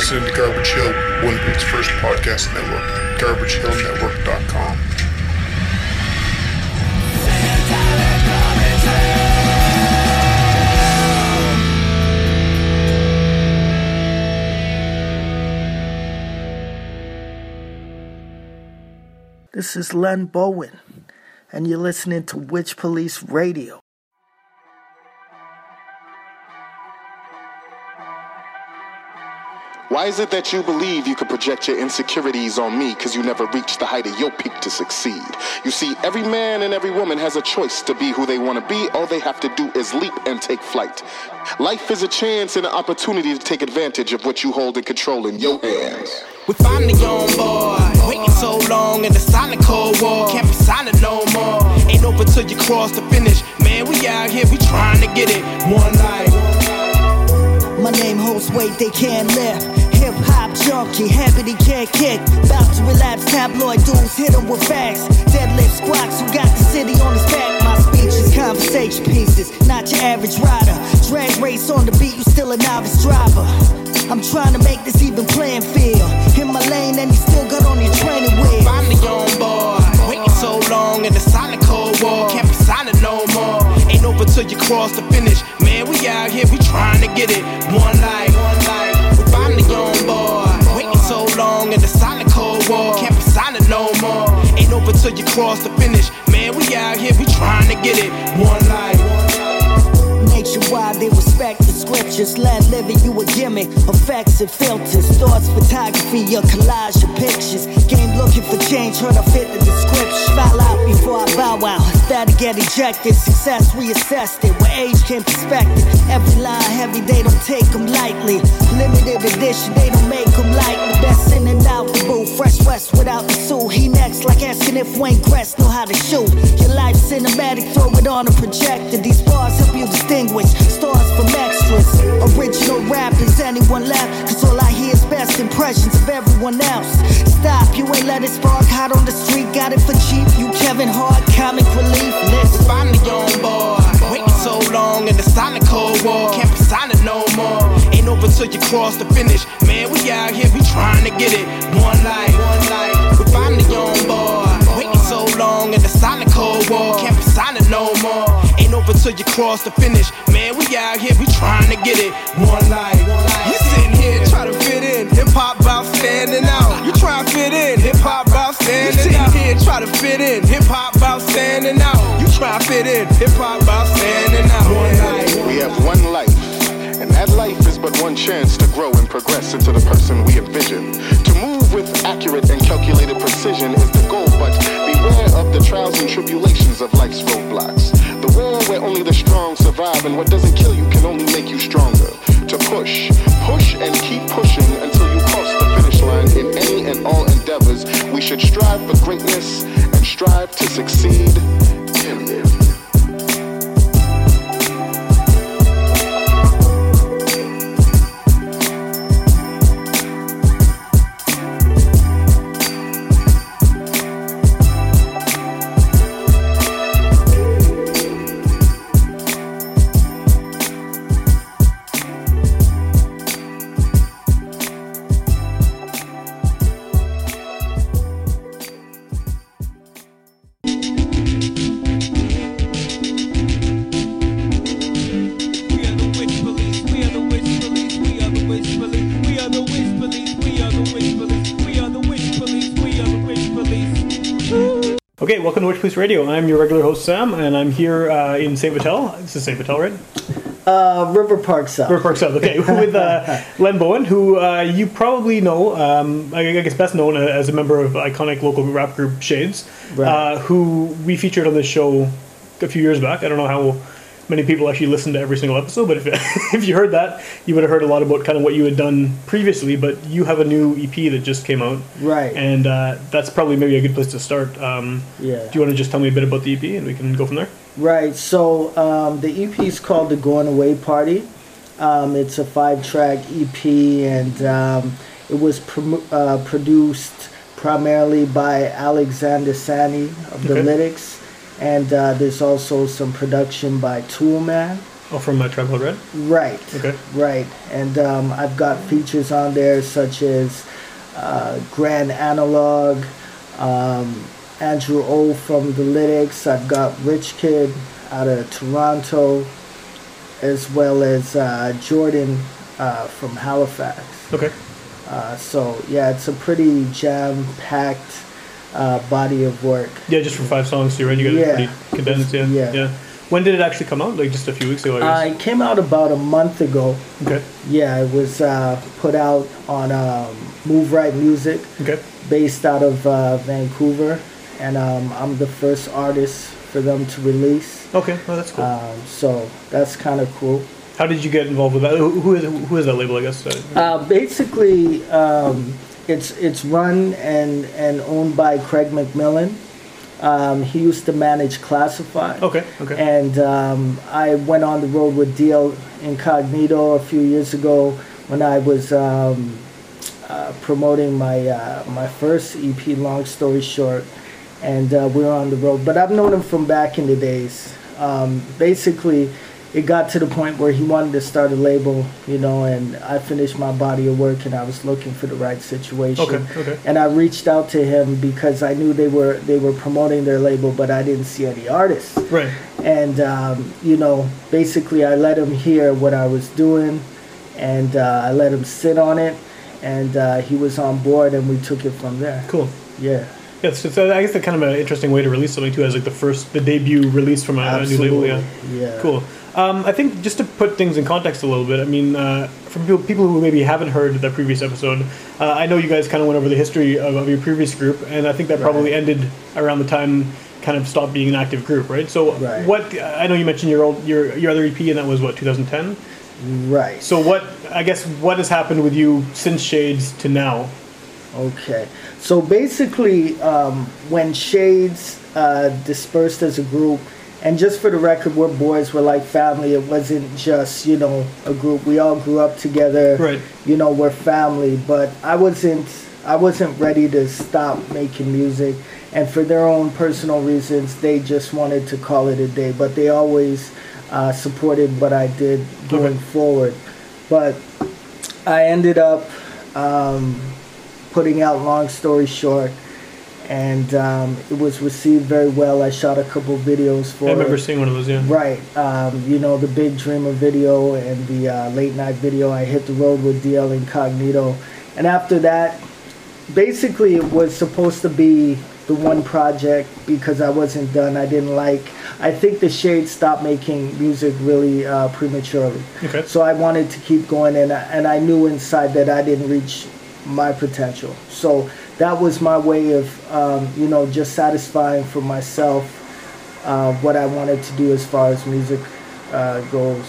listening to Garbage Hill, Winnipeg's first podcast network, garbagehillnetwork.com. This is Len Bowen, and you're listening to Witch Police Radio. Why is it that you believe you could project your insecurities on me because you never reached the height of your peak to succeed? You see, every man and every woman has a choice to be who they want to be. All they have to do is leap and take flight. Life is a chance and an opportunity to take advantage of what you hold in control in your hands. We finally on board. Waiting so long in the silent cold war. Can't be silent no more. Ain't over till you cross the finish. Man, we out here, we trying to get it. One night. My name holds weight they can't lift. Hip hop junkie, habit he can't kick. About to relapse, tabloid dudes hit him with facts. Deadlift squats who got the city on his back. My speech is conversation pieces, not your average rider. Drag race on the beat, you still a novice driver. I'm trying to make this even playing field. In my lane, and you still got on your training wheels. Finally on board. Waiting so long in the silent cold war. Can't be silent no more. Ain't over till you cross the finish. Man, we out here, we trying to get it. One night, long in the silent cold war. Can't be silent no more. Ain't over till you cross the finish. Man, we out here, we trying to get it. One night, Nationwide, they respect the scriptures. Let living you a gimmick. Effects and filters. Thoughts, photography, your collage, your pictures. Game looking for change, heard I fit the description. Foul out before I bow out. That'll get ejected. Success reassessed it. Where age came perspective. Every line heavy, they don't take them lightly. Limited edition, they don't make them lightly. Best in and out the booth. Fresh West without the suit. He next, like asking if Wayne Gretzky know how to shoot. Your life cinematic, throw it on a projector. These bars help you distinguish stars from extras. Original rap rappers, anyone left? Cause all I hear is best impressions of everyone else. Stop, you ain't let it spark hot on the street, got it for cheap. You Kevin Hart, comic relief. Let's find the young boy. Waiting so long in the silent cold war. Can't be silent no more. Ain't over till you cross the finish. Man, we out here, we trying to get it. One night, one night. We finally on board. Waiting so long in the silent cold war. Can't be silent no more. Over till you cross the finish. Man, we out here, we trying to get it. One life. You sitting here trying to fit in. Hip hop about standing out. You trying to fit in. Hip hop about standing out. You sitting here trying to fit in. Hip hop about standing out. You try to fit in. Hip hop about standing out. One night. We have one life, and that life is but one chance to grow and progress into the person we envision. To move with accurate and calculated precision is the goal, but beware of the trials and tribulations of life's roadblocks. The war where only the strong survive, and what doesn't kill you can only make you stronger. To push, push, and keep pushing until you cross the finish line in any and all endeavors. We should strive for greatness and strive to succeed welcome to Witch Police Radio. I'm your regular host Sam, and I'm here uh, in St. Vital. This is St. Vital, right? Uh, River Park South. River Park South. Okay, with uh, Len Bowen, who uh, you probably know, um, I guess best known as a member of iconic local rap group Shades, Right. uh, who we featured on this show a few years back. I don't know how many people actually listen to every single episode, but if if you heard that, you would have heard a lot about kind of what you had done previously. But you have a new EP that just came out, Right. And uh, that's probably maybe a good place to start. Um, Yeah. Do you want to just tell me a bit about the EP, and we can go from there? Right. So um, the EP is called The Going Away Party. Um, it's a five-track EP, and um, it was prom- uh, produced primarily by Alexander Sani of the Okay. Lytics, and uh, there's also some production by Toolman. Oh, from uh, Tribe Called Red. Right. Okay. Right. And um, I've got features on there such as uh, Grand Analog, um, Andrew O from the Lytics. I've got Rich Kidd out of Toronto, as well as uh, Jordan uh, from Halifax. Okay. Uh, so yeah, it's a pretty jam-packed uh, body of work. Yeah, just for five songs too, right? You guys Yeah. pretty condensed. Yeah. Yeah. Yeah. When did it actually come out? Like just a few weeks ago, I Uh, it came out about a month ago. okay. Yeah, it was uh, put out on um, Move Right Music, Okay. based out of uh, Vancouver, and um, I'm the first artist for them to release. Okay. Oh, that's cool. Um, so that's kind of cool. How did you get involved with that? Who who is who is that label? I guess. Uh, basically, um, it's it's run and and owned by Craig McMillan. Um, he used to manage Classified. okay. Okay. And um, I went on the road with DL Incognito a few years ago when I was um, uh, promoting my uh, my first EP, Long Story Short, and uh, we were on the road. But I've known him from back in the days. Um, basically, it got to the point where he wanted to start a label, you know, and I finished my body of work and I was looking for the right situation. Okay, okay. And I reached out to him because I knew they were they were promoting their label, but I didn't see any artists right. and um, you know basically i let him hear what i was doing and uh, i let him sit on it and uh, he was on board and we took it from there Cool. yeah Yeah, so, so I guess that's kind of an interesting way to release something too, as like the first, the debut release from a, a new label. Yeah. Yeah. Cool. Um, I think just to put things in context a little bit, I mean, uh, for people, people who maybe haven't heard the previous episode, uh, I know you guys kind of went over the history of, of your previous group, and I think that probably Right. ended around the time kind of stopped being an active group, right? So Right. what I know you mentioned your old your your other EP, and that was what 2010. right So what I guess what has happened with you since Shades to now? okay so basically um, when shades uh, dispersed as a group and just for the record we're boys we're like family. It wasn't just you know a group. We all grew up together. Right. you know we're family. But i wasn't i wasn't ready to stop making music. And for their own personal reasons they just wanted to call it a day. But they always uh, supported what i did going Okay. forward. But i ended up um, putting out long story short and um, it was received very well i shot a couple videos for I remember it. seeing one of those. Yeah. Right. Um, you know, the Big Dreamer video and the uh, late night video. I hit the road with DL Incognito. And after that, basically, it was supposed to be the one project because I wasn't done. I didn't like. I think the Shades stopped making music really uh, prematurely. Okay. So I wanted to keep going, and I, and I knew inside that I didn't reach my potential. So that was my way of, um, you know, just satisfying for myself uh, what I wanted to do as far as music uh, goes.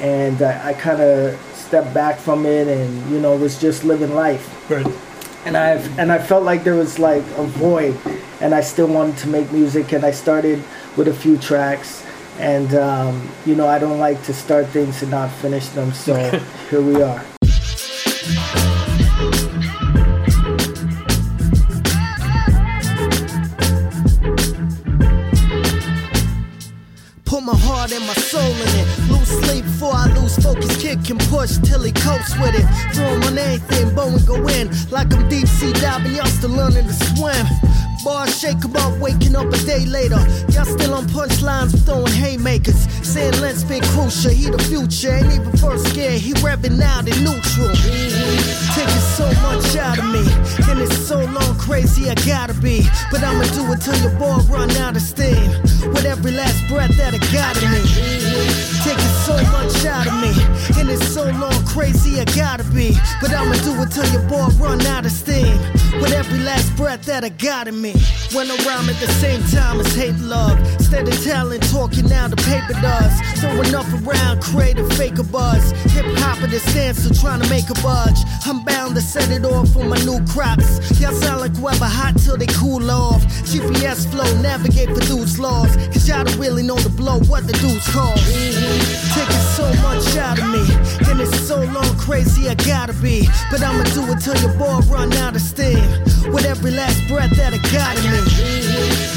And I, I kind of stepped back from it, and you know, was just living life Right. and I and I felt like there was like a void, and I still wanted to make music, and I started with a few tracks, and um, you know I don't like to start things and not finish them, so here we are. And push till he coasts with it. Throw him on anything, bow and go in. Like I'm deep sea diving, y'all still learning to swim. Shake about waking up a day later. Y'all still on punchlines, throwing haymakers. Saying Lent's crucial, he the future. Ain't even first gear, he revving out in neutral. Taking so much out of me. And it's so long crazy, I gotta be. But I'ma do it till your boy run out of steam. With every last breath that I got in me. Taking so much out of me. And it's so long crazy, I gotta be. But I'ma do it till your boy run out of steam. With every last breath that I got in me. When I rhyme at the same time as hate love. Steady talent talking now the paper does. Throwing up around, creative fake a buzz. Hip hop at the stance, so trying to make a budge. I'm bound to set it off for my new crops. Y'all sound like whoever hot till they cool off. GPS flow, navigate for dudes laws. Cause y'all don't really know the blow, what the dudes call. Taking so much out of me. And it's so long crazy, I gotta be. But I'ma do it till your boy run out of steam. With every last breath that I got in me.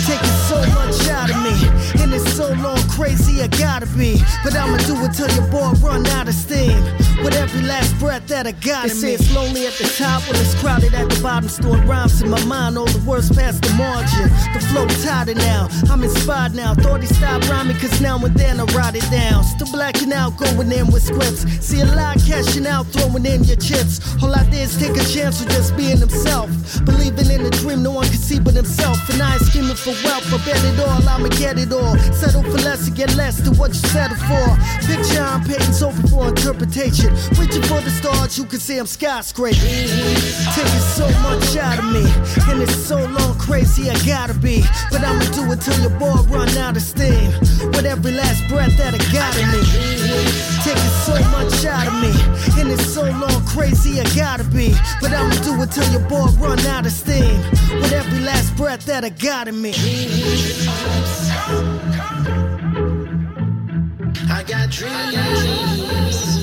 Taking so much out of me. And it's so long, crazy, I gotta be. But I'ma do it till your boy run out of steam. With every last breath that I got in me. It's lonely at the top when it's crowded at the bottom. Storing rhymes in my mind, all the words past the margin. The flow tighter now. I'm inspired now. Thought he stopped rhyming, cause now and then I write it down. Still blacking out, going in with scripts. See a lot cashing out, throwing in your chips. All I did is take a chance with just being himself. Believing in a dream no one can see but himself. And I ain't scheming for wealth, I bet it all, I'ma get it all. Settle for less and get less than what you settle for. Picture I'm painting open for interpretation. Reaching for the stars, you can see I'm skyscraping. Taking so much out of me. And it's so long, crazy, I gotta be. But I'ma do it till your boy run out of steam. With every last breath that I got in me. Taking so much out of me. And it's so long, crazy, I gotta be. But I'ma do it till your boy run out of steam. With every last breath that I got in me. Dreams.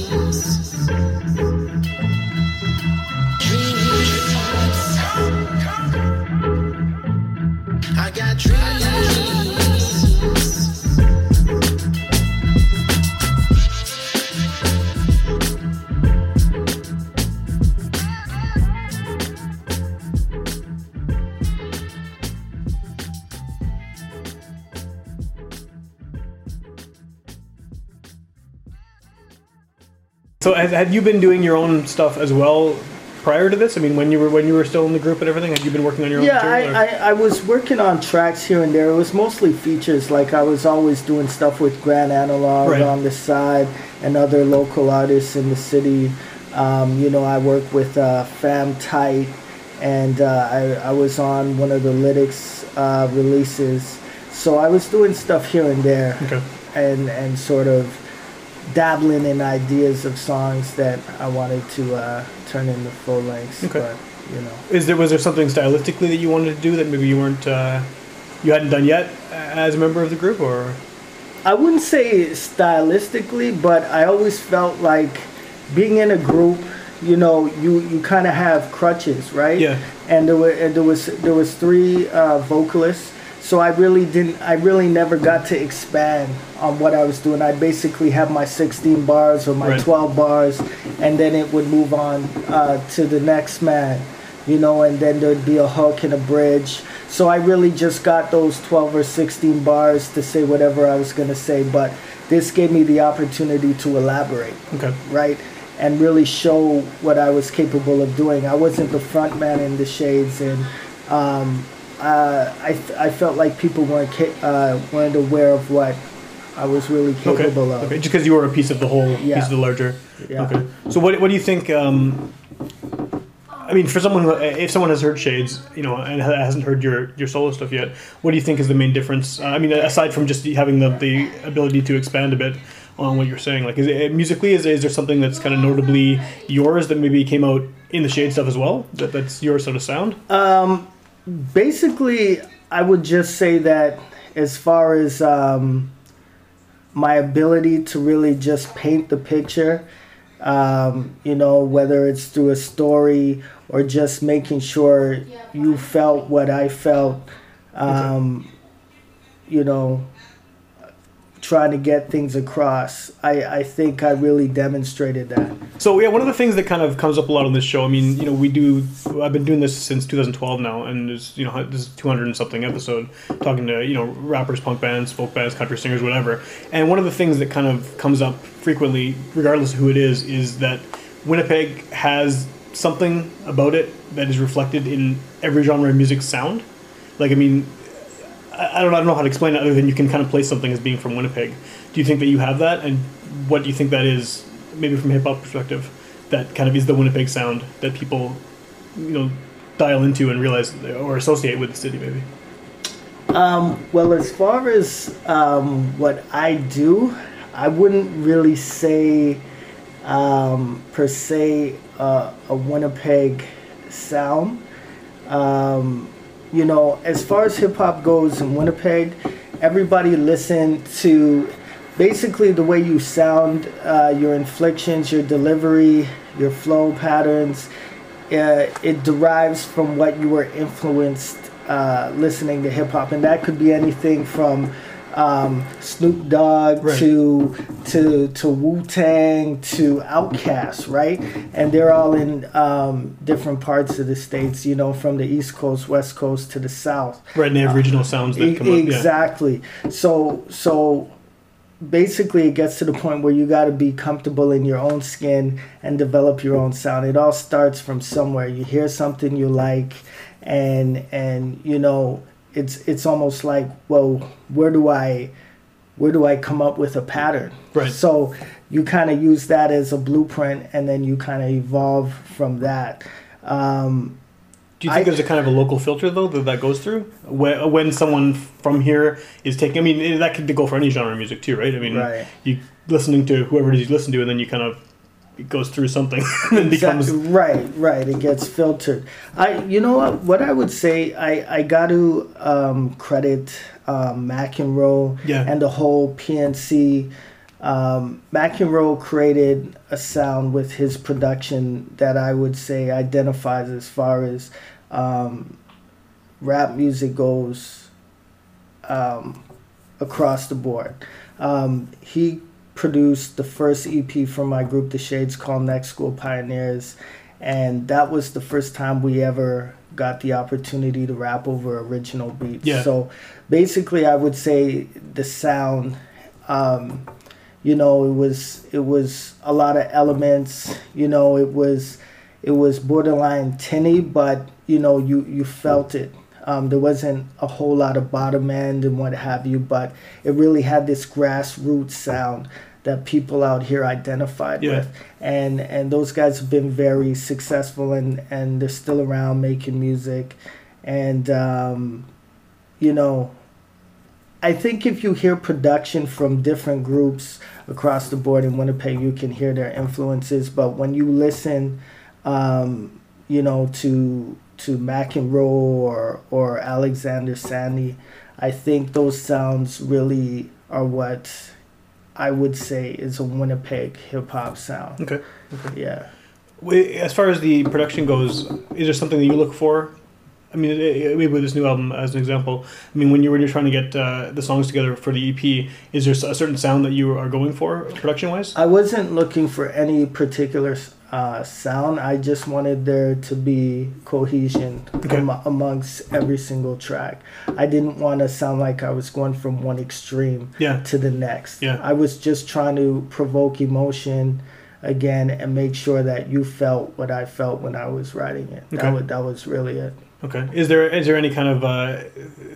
So have, had you been doing your own stuff as well prior to this? I mean, when you were when you were still in the group and everything, had you been working on your own Yeah, I, I, I was working on tracks here and there. It was mostly features. Like I was always doing stuff with Grand Analog Right. on the side and other local artists in the city. Um, you know, I work with uh, Fam Tight, and uh, I, I was on one of the Lytics uh, releases. So I was doing stuff here and there, Okay. and and sort of dabbling in ideas of songs that I wanted to uh, turn into full lengths. Okay. But you know. Is there was there something stylistically that you wanted to do that maybe you weren't uh, you hadn't done yet as a member of the group, or I wouldn't say stylistically, but I always felt like being in a group, you know, you, you kind of have crutches, right? Yeah. And there were and there was there was three uh, vocalists, so I really didn't. I really never got to expand on what I was doing. I basically have my 16 bars or my Right. 12 bars, and then it would move on uh, to the next man, you know, and then there'd be a hook and a bridge. So I really just got those 12 or 16 bars to say whatever I was gonna say, but this gave me the opportunity to elaborate okay, right? And really show what I was capable of doing. I wasn't the front man in the shades, and um, uh, I, I felt like people weren't ca- uh, weren't aware of what I was really okay, capable of. okay, just because you were a piece of the whole Yeah. piece of the larger. Yeah. Okay, so what what do you think? Um, I mean, for someone who, if someone has heard Shades, you know, and hasn't heard your your solo stuff yet, what do you think is the main difference? Uh, I mean, aside from just having the the ability to expand a bit on what you're saying, like, is it musically is is there something that's kind of notably yours that maybe came out in the Shade stuff as well? That that's your sort of sound. Basically, I would just say that as far as um, my ability to really just paint the picture, um, you know, whether it's through a story or just making sure you felt what I felt, um, you know, trying to get things across. I, I think I really demonstrated that. So yeah, one of the things that kind of comes up a lot on this show. I mean, you know, we do. I've been doing this since 2012 now, and there's you know this is 200 and something episode talking to you know rappers, punk bands, folk bands, country singers, whatever. And one of the things that kind of comes up frequently, regardless of who it is, is that Winnipeg has something about it that is reflected in every genre of music sound. Like I mean, I I don't, I don't know how to explain it other than you can kind of place something as being from Winnipeg. Do you think that you have that, and what do you think that is? Maybe from a hip hop perspective, that kind of is the Winnipeg sound that people, you know, dial into and realize or associate with the city. Maybe. Well, as far as um, what I do, I wouldn't really say um, per se uh, a Winnipeg sound. Um, you know, as far as hip hop goes in Winnipeg, everybody listened to basically the way you sound, uh, your inflections, your delivery, your flow patterns, uh, it derives from what you were influenced uh, listening to hip hop, and that could be anything from um, Snoop Dogg Right. to to to Wu Tang to Outkast, right? And they're all in um, different parts of the states, you know, from the East Coast, West Coast to the South. Right, and they have regional sounds that E- come up. Yeah. exactly. So so basically it gets to the point where you got to be comfortable in your own skin and develop your own sound. It all starts from somewhere. You hear something you like and and you know it's it's almost like well where do I where do I come up with a pattern? Right. So you kind of use that as a blueprint and then you kind of evolve from that. Um, Do you think I- there's a kind of a local filter though that that goes through when, when someone from here is taking? I mean, that could go for any genre of music too, right? I mean, Right. you listening to whoever it is you listen to, and then you kind of it goes through something and becomes Exactly. right right. It gets filtered. I you know what? What i would say i i got to um credit um mcenroe Yeah. and the whole pnc um mcenroe created a sound with his production that i would say identifies as far as um rap music goes um across the board. Um he produced the first EP for my group, The Shades, called Next School Pioneers, and that was the first time we ever got the opportunity to rap over original beats. Yeah. So basically, I would say the sound, um, you know, it was it was a lot of elements. You know, it was it was borderline tinny, but you know, you you felt it. Um, there wasn't a whole lot of bottom end and what have you, but it really had this grassroots sound that people out here identified Yeah. with, and and those guys have been very successful and and they're still around making music, and um, you know, I think if you hear production from different groups across the board in Winnipeg, you can hear their influences. But when you listen, um, you know, to to McEnroe or or Alexander Sandy, I think those sounds really are what I would say is a Winnipeg hip hop sound. okay. okay. Yeah. As far as the production goes, is there something that you look for? I mean, maybe with this new album as an example. I mean, when you're when you're trying to get uh, the songs together for the EP, is there a certain sound that you are going for production wise? I wasn't looking for any particular uh, sound. I just wanted there to be cohesion Okay. am- amongst every single track. I didn't want to sound like I was going from one extreme Yeah. to the next. Yeah. I was just trying to provoke emotion again and make sure that you felt what I felt when I was writing it. Okay. That was that was really it. Okay. Is there is there any kind of uh,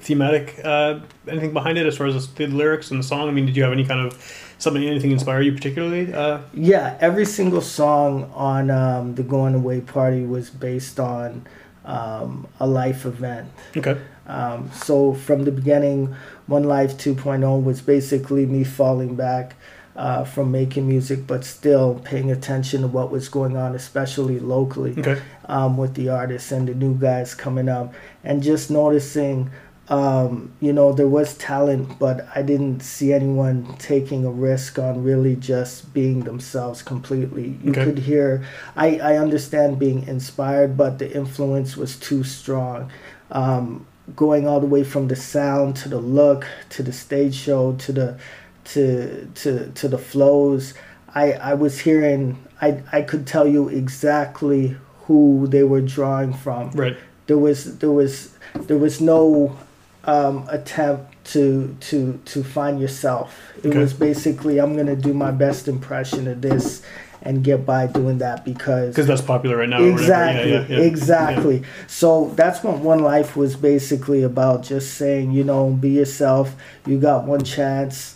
thematic uh, anything behind it as far as the lyrics and the song? I mean, did you have any kind of something anything inspire you particularly? Uh, Yeah, every single song on um, the Going Away Party was based on um, a life event. okay. Um, so from the beginning, One Life 2.0 was basically me falling back uh, from making music, but still paying attention to what was going on, especially locally Okay. um, with the artists and the new guys coming up, and just noticing, um, you know, there was talent, but I didn't see anyone taking a risk on really just being themselves completely. You Okay. could hear, I, I understand being inspired, but the influence was too strong. Um, going all the way from the sound to the look to the stage show to the to to to the flows i i was hearing i i could tell you exactly who they were drawing from Right. there was there was there was no um, attempt to to to find yourself it Okay. was basically i'm gonna do my best impression of this and get by doing that because Because that's popular right now. Exactly, Yeah, yeah, yeah. exactly. So that's what One Life was basically about. Just saying, you know, be yourself. You got one chance,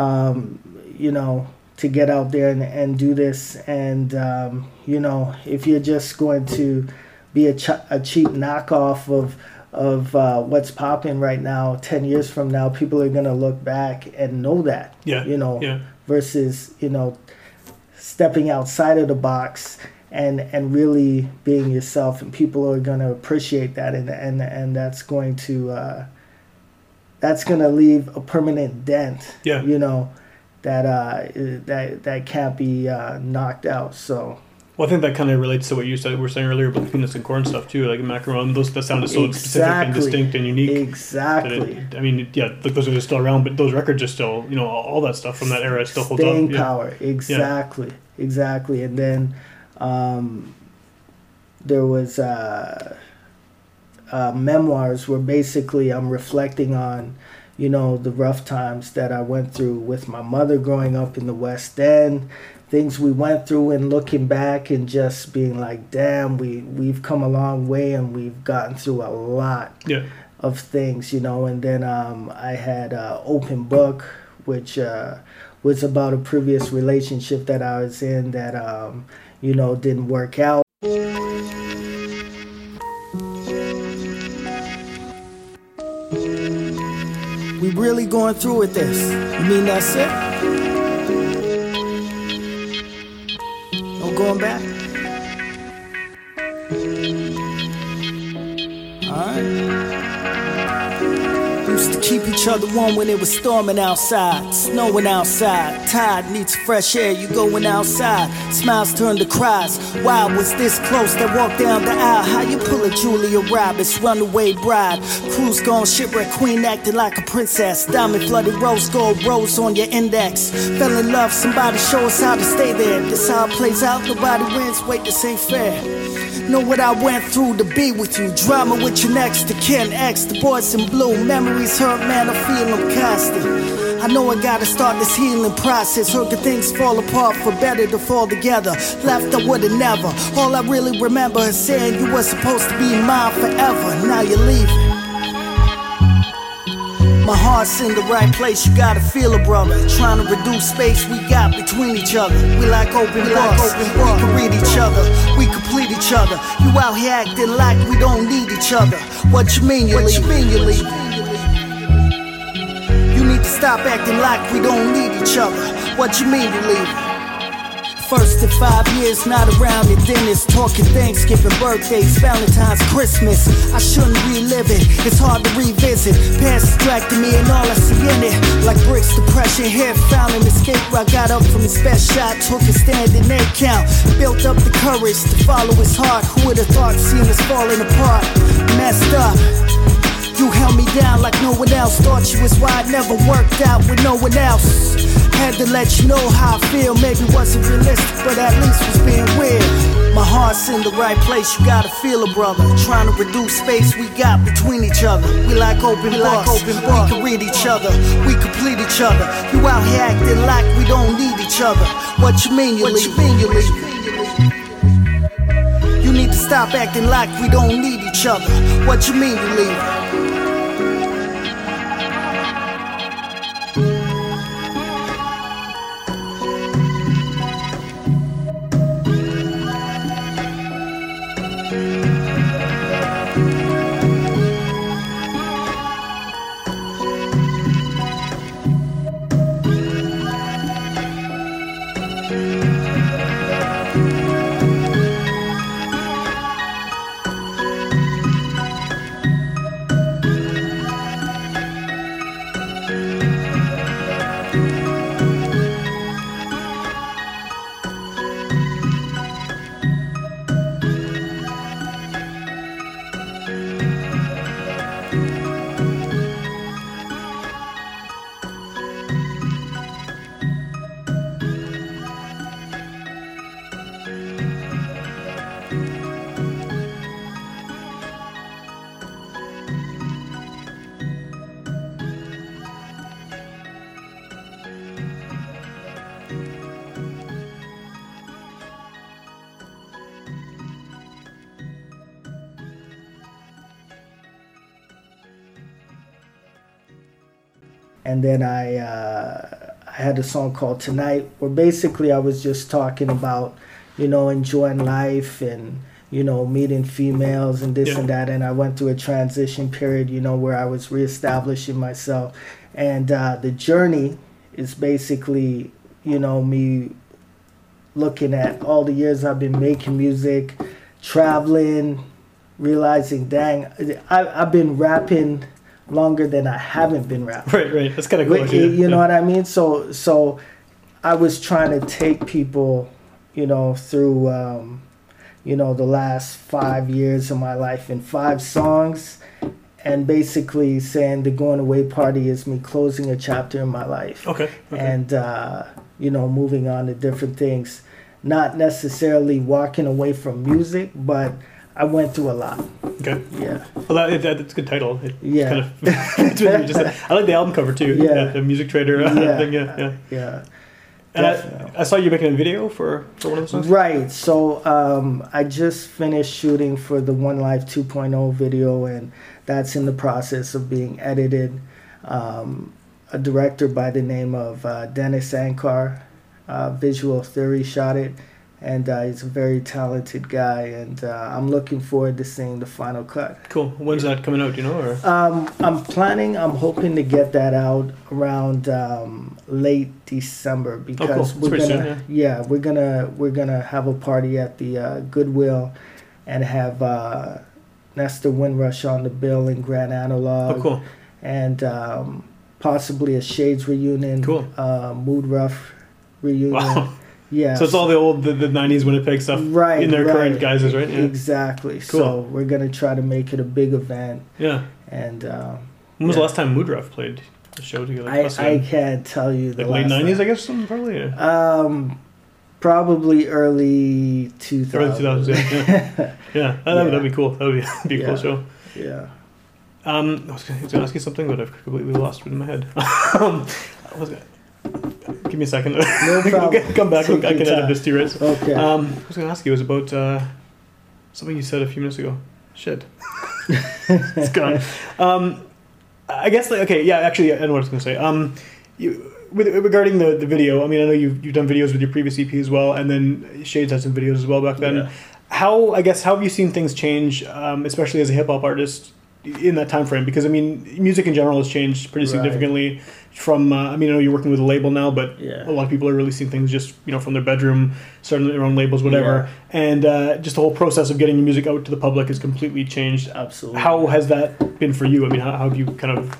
um, you know, to get out there and, and do this. And, um, you know, if you're just going to be a, ch- a cheap knockoff of, of uh, what's popping right now, 10 years from now, people are going to look back and know that, Yeah, you know, yeah. versus, you know, stepping outside of the box and and really being yourself and people are going to appreciate that and and and that's going to uh that's going to leave a permanent dent Yeah. you know that uh, that that can't be uh, knocked out. So Well, I think that kind of relates to what you said. we were saying earlier about the peanuts and corn stuff too, like McEnroe. Those that sounded so specific and distinct and unique. exactly. it- I mean, yeah, like those are still around, but those records are still, you know, all that stuff from that era still holds staying up. Yeah. power exactly exactly and then um, there was uh, uh, memoirs where basically i'm reflecting on you know the rough times that i went through with my mother growing up in the west end things we went through and looking back and just being like damn we we've come a long way and we've gotten through a lot Yeah. of things, you know. And then um, I had uh, Open Book, which uh, was about a previous relationship that I was in that, um, you know, didn't work out. Really going through with this. You mean that's it? No going back? Alright. Used to keep each other warm when it was storming outside, snowing outside. Tide needs fresh air, you going outside. Smiles turn to cries. Why was this close? That walk down the aisle. How you pull a Julia Roberts, runaway bride? Cruise gone, shipwreck queen acting like a princess. Diamond flooded rose gold rose on your index. Fell in love, somebody show us how to stay there. This how it plays out, nobody wins. Wait, this ain't fair. Know what I went through to be with you. Drama with your next to kin, ex, the boys in blue. Memories hurt, man, I feel them constant. I know I gotta start this healing process. Heard things fall apart for better to fall together. Left, I would've never. All I really remember is saying you were supposed to be mine forever. Now you're leaving. My heart's in the right place, you gotta feel it, brother. Trying to reduce space we got between each other. We like open books, we can read each other, we complete each other. You out here acting like we don't need each other. What you mean you what you mean you leave? You need to stop acting like we don't need each other. What you mean you leave? First in five years, not around at dinners, talking Thanksgiving, birthdays, Valentine's, Christmas. I shouldn't relive it, it's hard to revisit. Past distracted me and all I see in it. Like bricks, depression, here found an escape where I got up from his best shot, took a stand in eight count. Built up the courage to follow his heart. Who would have thought seeing us falling apart? Messed up. You held me down like no one else. Thought you was why it never worked out with no one else. Had to let you know how I feel. Maybe wasn't realistic, but at least was being weird. My heart's in the right place. You gotta feel it, brother. Trying to reduce space we got between each other. We like open books. open We can read each other. We complete each other. You out here acting like we don't need each other. What you mean you what leave? You mean you leave? You need to stop acting like we don't need each other. What you mean you leave? And then I uh, I had a song called Tonight, where basically I was just talking about, you know, enjoying life and you know meeting females and this Yeah. and that, and I went through a transition period, you know, where I was reestablishing myself, and uh, the journey is basically, you know, me looking at all the years I've been making music, traveling, realizing, dang, I, I've been rapping longer than I haven't been rapping. Right, right. That's kind of cool. You yeah. know what I mean? So so I was trying to take people, you know, through um, you know, the last five years of my life in five songs and basically saying the going away party is me closing a chapter in my life. Okay. okay. And uh, you know, moving on to different things. Not necessarily walking away from music, but I went through a lot. okay. Yeah. Well, that, that, that's a good title. It Yeah. Kind of, just, I like the album cover too. Yeah. The music trader Yeah. thing. Yeah. Yeah. Yeah. And I, I saw you making a video for, for one of the songs. Right. So um, I just finished shooting for the One Life 2.0 video, and that's in the process of being edited. Um, a director by the name of uh, Dennis Ankar, uh, Visual Theory, shot it, and uh, he's a very talented guy. And uh, I'm looking forward to seeing the final cut. Cool. When's that coming out? Do you know? Or Um, I'm planning. I'm hoping to get that out around um, late December because It's we're gonna. soon, yeah. we're gonna we're gonna have a party at the uh, Goodwill, and have uh, Nestor Wynrush on the bill and Grand Analog, oh, cool. and um, possibly a Shades reunion. Cool. Uh, Mood Ruff reunion. Wow. Yeah. So it's all the old the, the '90s Winnipeg stuff right in their right. current guises, right? Yeah. Exactly. Cool. So we're gonna try to make it a big event, yeah. and. Um, When was Yeah. the last time Mood Ruff played a show together? I, I can't tell you the like late '90s, time. I guess. Something probably. Yeah. Um, probably early 2000s. Early 2000s. Yeah. Yeah. yeah. That, would that'd be cool. That would be, be a cool show. yeah. Um, I was going to ask you something, but I've completely lost it in my head. um, I was gonna, give me a second. No problem. Come back. I can edit this to your right. Okay. Um, I was going to ask you. It was about uh, something you said a few minutes ago. Shit. it's gone. Um, I guess like okay, yeah. Actually, I know what I was going to say. Um, you, with, regarding the, the video, I mean, I know you've, you've done videos with your previous EP as well, and then Shades had some videos as well back then. Yeah. How I guess how have you seen things change, um, especially as a hip hop artist in that time frame? Because I mean, music in general has changed pretty Right. significantly. From uh, I mean, I know you're working with a label now, but Yeah. a lot of people are releasing things just you know from their bedroom, starting their own labels, whatever, and uh, just the whole process of getting your music out to the public has completely changed. Absolutely. How has that been for you? I mean, how, how have you kind of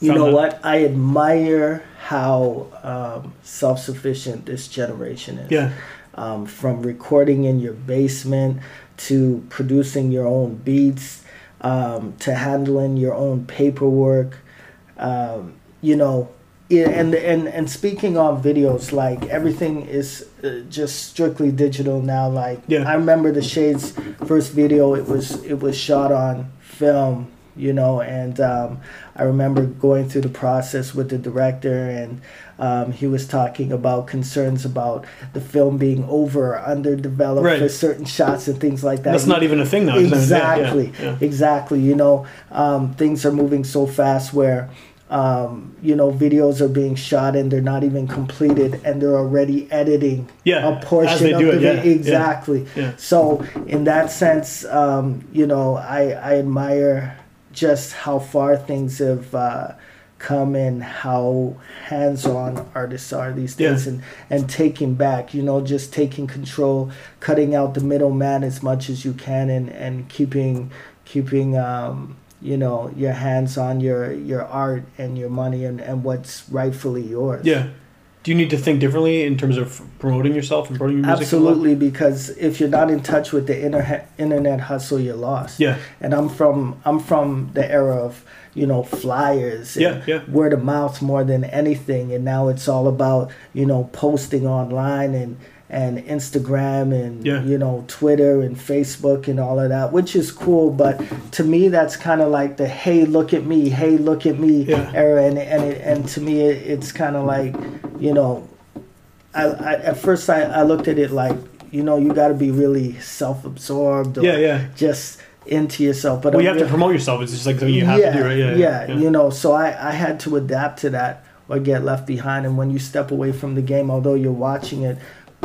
you know that? what? I admire how um, self sufficient this generation is. Yeah, Um, from recording in your basement to producing your own beats um, to handling your own paperwork. Um, you know, yeah, and and and speaking of videos, like everything is uh, just strictly digital now. Like Yeah. I remember the Shades first video. It was it was shot on film. You know, and um, I remember going through the process with the director, and um, he was talking about concerns about the film being over or underdeveloped Right. for certain shots and things like that. that's not even a thing now. isn't? Yeah, Exactly, yeah. exactly. You know, um, things are moving so fast where, um, you know, videos are being shot and they're not even completed and they're already editing Yeah, a portion of the it, yeah, Exactly. yeah. So in that sense, um, you know, I, I admire just how far things have uh, come and how hands-on artists are these days and, and taking back, you know, just taking control, cutting out the middleman as much as you can and, and keeping keeping um, you know, your hands on your, your art and your money and, and what's rightfully yours. Yeah. Do you need to think differently in terms of promoting yourself and promoting your music? Absolutely, because if you're not in touch with the internet internet hustle, you're lost. Yeah. And I'm from I'm from the era of you know flyers. Yeah, yeah. Word of mouth more than anything, and now it's all about you know posting online and and Instagram and Yeah. you know Twitter and Facebook and all of that, which is cool. But to me, that's kind of like the "Hey, look at me! Hey, look at me!" Yeah. era, and and it, and to me, it, it's kind of like you know I, I at first I, I looked at it like you know you got to be really self-absorbed Yeah, yeah. just into yourself but Well, I'm you have to promote yourself. It's just like something you have yeah, to do, right? Yeah, yeah, you know so I, I had to adapt to that or get left behind and when you step away from the game although you're watching it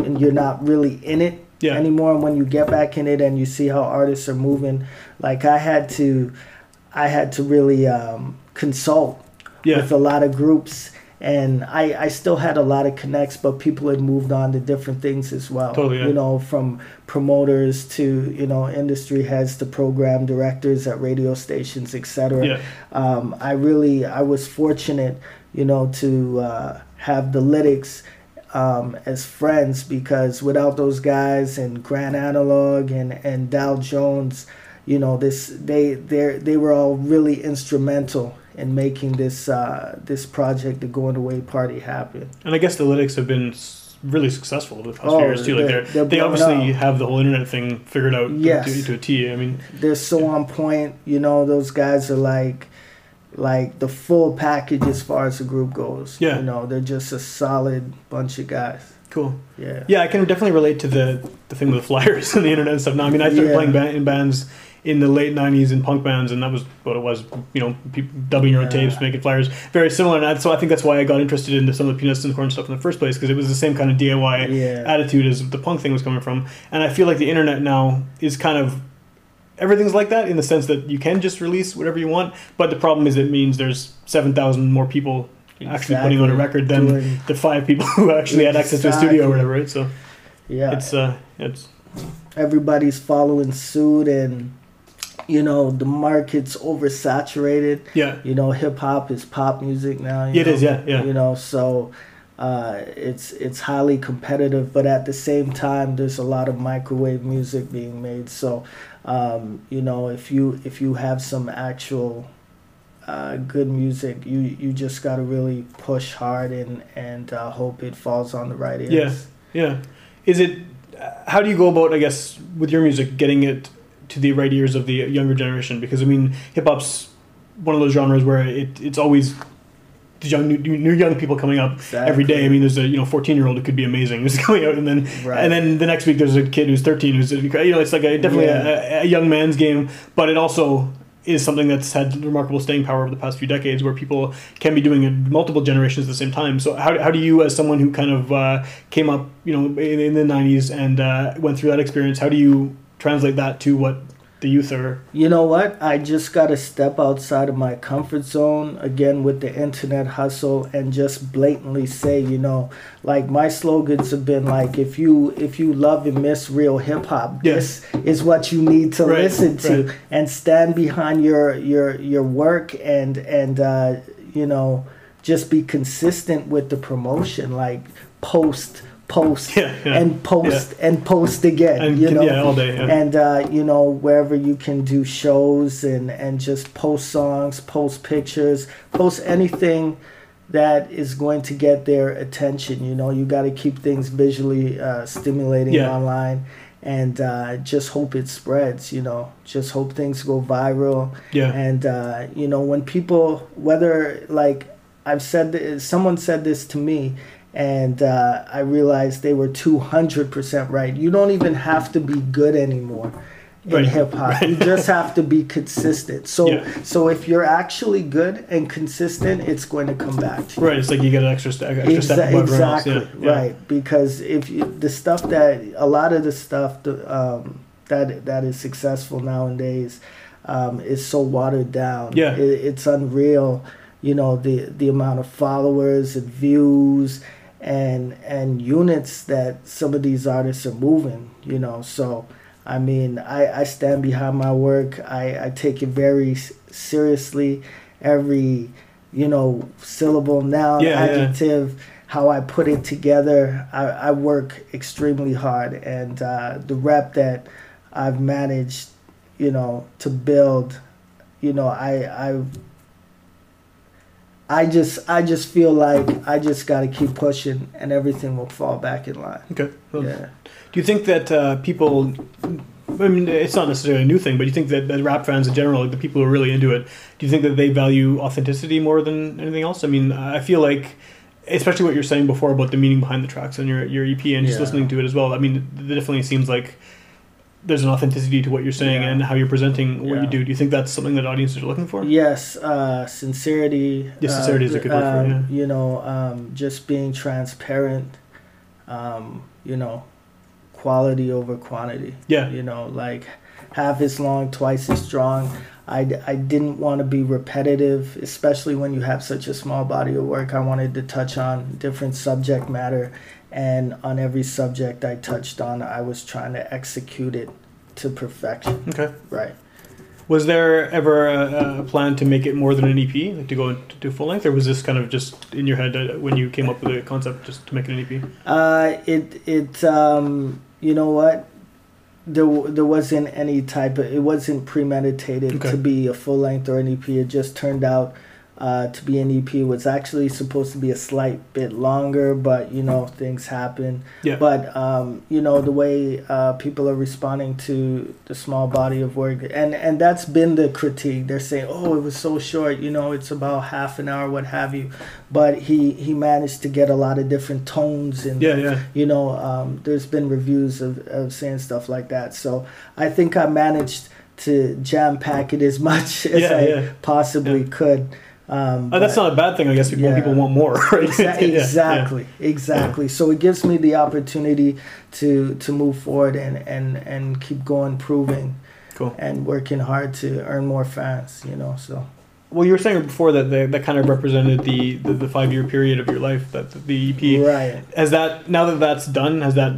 and you're not really in it Yeah. anymore and when you get back in it and you see how artists are moving like I had to I had to really um, consult Yeah. with a lot of groups and I, I still had a lot of connects, but people had moved on to different things as well. Totally, yeah. You know, from promoters to you know industry heads to program directors at radio stations, etc. Yeah. Um, I really I was fortunate, you know, to uh, have the lyrics um, as friends because without those guys and Grand Analog and and Dow Jones, you know, this they they they were all really instrumental in making this uh, this project, the Going Away Party, happen. And I guess the lytics have been really successful the past Oh, few years too. Like they're- they're, they're they obviously up. have the whole internet thing figured out Yes. to, to a T. I mean, They're so on point. You know, those guys are like like the full package as far as the group goes. Yeah. You know, they're just a solid bunch of guys. cool. Yeah. Yeah, I can definitely relate to the the thing with the flyers and the internet and stuff. Now, I mean, I started Yeah. playing ba- in bands in the late '90s in punk bands, and that was what it was. You know, people dubbing your own tapes, making flyers, very similar. And I, so I think that's why I got interested into some of the peanuts and corn stuff in the first place because it was the same kind of DIY Yeah. attitude as the punk thing was coming from. And I feel like the internet now is kind of everything's like that in the sense that you can just release whatever you want, but the problem is it means there's seven thousand more people. Actually, putting on a record than Doing- the five people who actually had access to a studio or whatever, right? So Yeah. it's uh, it's everybody's following suit and you know the market's oversaturated yeah, you know hip hop is pop music now it know? is, yeah, yeah. you know so uh, it's it's highly competitive but at the same time there's a lot of microwave music being made so um, you know if you if you have some actual uh, good music you you just got to really push hard and and uh, hope it falls on the right ears Yeah. Yeah. Is it? uh, How do you go about? I guess with your music, getting it to the right ears of the younger generation? Because I mean, hip hop's one of those genres where it it's always young new, new young people coming up every day. I mean, there's a you know 14 year old who could be amazing who's coming out, and then Right. and then the next week there's a kid who's 13 who's you know it's like a, definitely Yeah. a, a young man's game, but it also is something that's had remarkable staying power over the past few decades where people can be doing it multiple generations at the same time so how, how do you as someone who kind of uh, came up you know in, in the 90s and uh, went through that experience how do you translate that to what the youth are You know what? I just got to step outside of my comfort zone again with the internet hustle and just blatantly say, you know, like my slogans have been like if you if you love and miss real hip hop, Yeah. this is what you need to Right, listen to right. and stand behind your your your work and and uh, you know, just be consistent with the promotion like post post Yeah, yeah, and post and post again, And you know. yeah, all day, yeah. And uh, you know, wherever you can do shows and and just post songs, post pictures, post anything that is going to get their attention. You know, you got to keep things visually uh, stimulating Yeah. online, and uh, just hope it spreads. You know, just hope things go viral. Yeah. And uh, you know, when people, whether like I've said, someone said this to me. And uh, I realized they were two hundred percent right. You don't even have to be good anymore in Right, hip hop. You just have to be consistent. So Yeah. so if you're actually good and consistent, it's going to come back to you. right it's like you get an extra, st- extra step Exa- above exactly Yeah, yeah. right because if you, the stuff that a lot of the stuff the, um, that that is successful nowadays um, is so watered down Yeah. it, it's unreal you know the the amount of followers and views and and units that some of these artists are moving you know so I mean I, I stand behind my work. I, I take it very seriously. Every you know syllable noun Yeah, yeah. adjective how I put it together I, I work extremely hard. And uh, the rep that I've managed you know to build you know I I I just I just feel like I just got to keep pushing and everything will fall back in line. okay Well, Yeah. do you think that uh, people I mean, it's not necessarily a new thing, but you think that, that rap fans in general, like the people who are really into it, do you think that they value authenticity more than anything else? I mean, I feel like, especially what you're saying before about the meaning behind the tracks on your, your EP and just Yeah. listening to it as well. I mean, it definitely seems like there's an authenticity to what you're saying Yeah. and how you're presenting what you do. Do you think that's something that audiences are looking for? Yes, uh, sincerity. Yeah, sincerity is a good word for it, um, yeah. You know, um, just being transparent. Um, you know, quality over quantity. Yeah. You know, like half as long, twice as strong. I, I didn't want to be repetitive, especially when you have such a small body of work. I wanted to touch on different subject matter, and on every subject I touched on, I was trying to execute it to perfection. Okay. Right. Was there ever a, a plan to make it more than an EP, like to go into full length, or was this kind of just in your head uh, when you came up with the concept just to make it an EP? Uh, it it um, you know what? There there wasn't any type of it wasn't premeditated Okay. to be a full length or an EP. It just turned out uh, to be an EP. Was actually supposed to be a slight bit longer, but you know things happen. Yeah. But um, you know the way uh, people are responding to the small body of work, and and that's been the critique. They're saying, "Oh, it was so short. You know, it's about half an hour, what have you." But he he managed to get a lot of different tones and Yeah, yeah. you know um, there's been reviews of, of saying stuff like that so i think i managed to jam pack it as much as Yeah, i yeah. possibly could um, Oh, that's not a bad thing, I guess. When Yeah. people want more, right? Exa- Yeah, yeah. exactly exactly so it gives me the opportunity to to move forward and and and keep going proving Cool. and working hard to earn more fans you know so Well, you were saying before that the, that kind of represented the, the, the five year period of your life. That the EP right has that now that that's done has that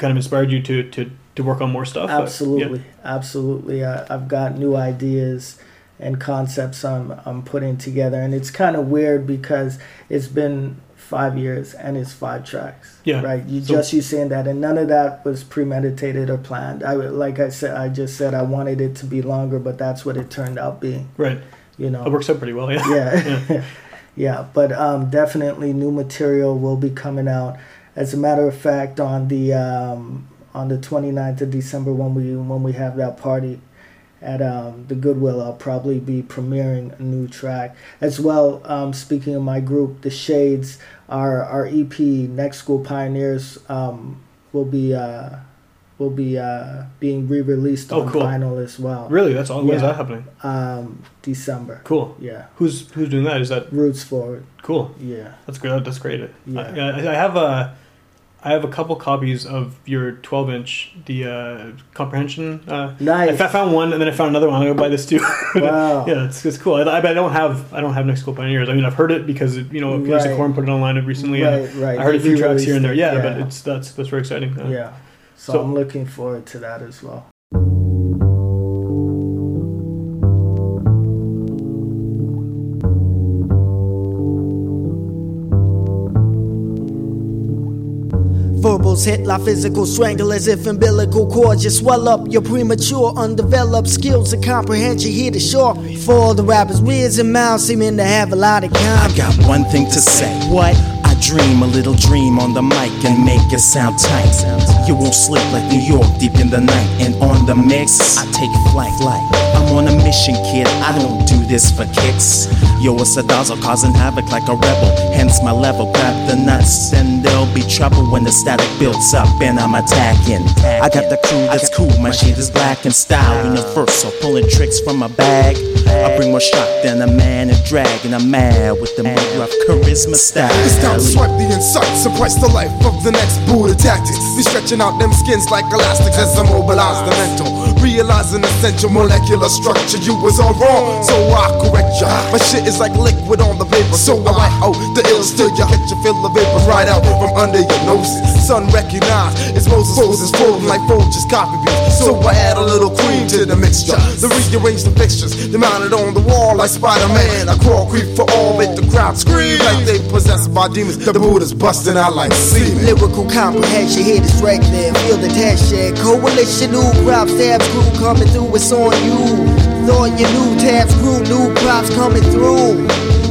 kind of inspired you to to, to work on more stuff? Absolutely, absolutely. I, I've got new ideas and concepts I'm I'm putting together, and it's kind of weird because it's been five years and it's five tracks. Yeah. Right. You So- just you saying that, and none of that was premeditated or planned. I like I said, I just said I wanted it to be longer, but that's what it turned out being. Right. You know. It works out pretty well. Yeah. Yeah. yeah. But um, definitely new material will be coming out. As a matter of fact, on the um, on the 29th of December when we when we have that party at um, the Goodwill, I'll probably be premiering a new track as well. Um, speaking of my group, the Shades, our our EP, Next School Pioneers, um, will be uh, will be uh, being re-released Oh, on cool. vinyl as well. Really? That's all. Yeah. that happening? Um, December. Cool. Yeah. Who's who's doing that? Is that Roots forward. cool? Yeah. That's great. That's great. Yeah. I, I have a, I have a couple copies of your 12 inch, the uh, comprehension. Uh, Nice. I found one, and then I found another one. I'm gonna buy this too. Wow. yeah, it's, it's cool. I, I, I don't have I don't have Next School Pioneers. I mean, I've heard it because it, you know, Peanuts Right. Corn put it online recently. Right, right. I heard a few tracks here and there. re-released Yeah, but it's that's that's very exciting. Uh, Yeah. So, So- I'm looking forward to that as well. Verbals hit like physical strangle as if umbilical cords just swell up your premature, undeveloped skills of comprehension here to shore. For all the rappers, ears and mouths seeming to have a lot of I kind. got one thing to say. What? I dream a little dream on the mic and make it sound tight. You won't sleep like New York deep in the night. And on the mix, I take flight. flight. I'm on a mission, kid. I don't do this for kicks. Yo, it's a dazzle causing havoc like a rebel. Hence my level. Grab the nuts, and there'll be trouble when the static builds up and I'm attacking. I got the crew that's cool. My shit is black and style universal. Pulling tricks from my bag. I bring more shock than a man in drag, and I'm mad with the more rough charisma style. It's time to swipe the insights and price the life of the next Buddha tactics. Be stretching out them skins like elastics as I mobilize the mental. Realizing essential molecular structure, you was all wrong, so I correct ya. My shit is like liquid on the paper, so I write out the ill still ya. Catch you feel the vapors right out from under your noses. Sun recognized, it's Moses Moses folding like Folgers copy beats. So I add a little cream to the mixture. The rearrange the fixtures, they mounted on the wall like Spider-Man. I crawl creep for all, make the crowd scream like they possessed by demons. The Buddha's busting out like semen. Lyrical comprehension strike there. Feel the tension. Coalition, new crops, tabs, crew coming through. It's on you. Thought your new tabs, crew, new crops coming through.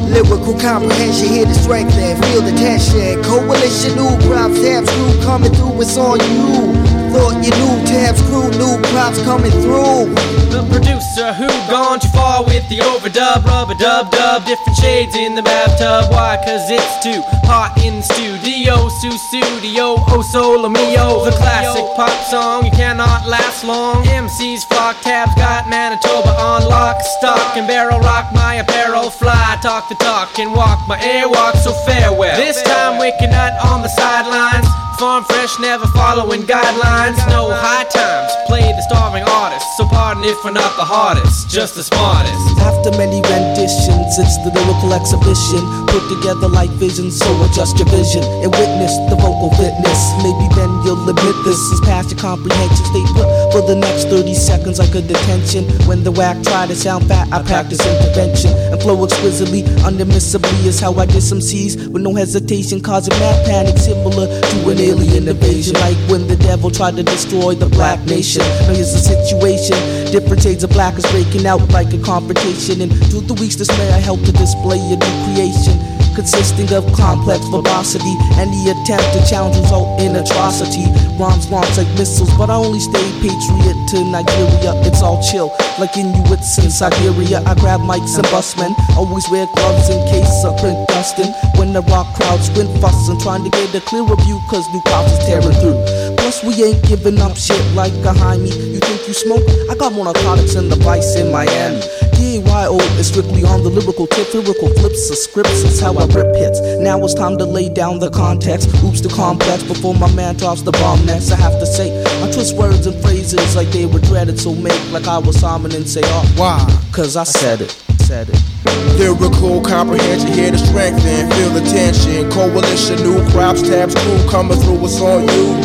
Lyrical comprehension here to strike there. Feel the tension. Coalition, new crops, tabs, crew coming through. It's on you. Thought you knew tabs, crew, new crops coming through. The producer who gone too far with the overdub, rubber dub dub, different shades in the bathtub. Why? Cause it's too hot in the studio, su studio, oh solo mio. The classic pop song you cannot last long. MCs flock, tabs got Manitoba on lock, stock and barrel rock my apparel, fly, talk the talk and walk my airwalk. So farewell. This time waking up on the sidelines. Farm fresh, never following guidelines. No high times. Play the starving artist. So pardon if we're not the hardest, just the smartest. After many renditions, it's the lyrical exhibition. Put together like vision, so adjust your vision and witness the vocal fitness. Maybe then you'll admit this is past your comprehension. Stay put for the next 30 seconds like a detention. When the whack try to sound fat, I practice intervention and flow exquisitely, unmissably is how I diss some C's with no hesitation, causing mad panic similar to an alien invasion. Like when the devil tried to destroy the black nation. Now here's the situation. Different shades of black is breaking out like a confrontation. And through the week's dismay, I help to display a new creation. Consisting of complex verbosity, any attempt to challenge result in atrocity. Rhymes launch like missiles, but I only stay patriot to Nigeria. It's all chill, like Inuits in Siberia. I grab mics and busmen, always wear gloves in case of print dusting. When the rock crowds sprint fussing, trying to get a clearer view, cause new cops is tearing through. Plus, we ain't giving up shit like behind me. You think you smoke? I got more narcotics in the vice in Miami. DAYO is strictly on the lyrical tip, lyrical flips of scripts is how I rip hits. Now it's time to lay down the context. Oops, the complex before my man drops the bomb next. I have to say, I twist words and phrases like they were dreaded, so make like I was Simon and say, oh, Why? cause I said it, said it. Lyrical comprehension, here to strengthen, feel the tension. Coalition, new crops, tabs, crew coming through, what's on you?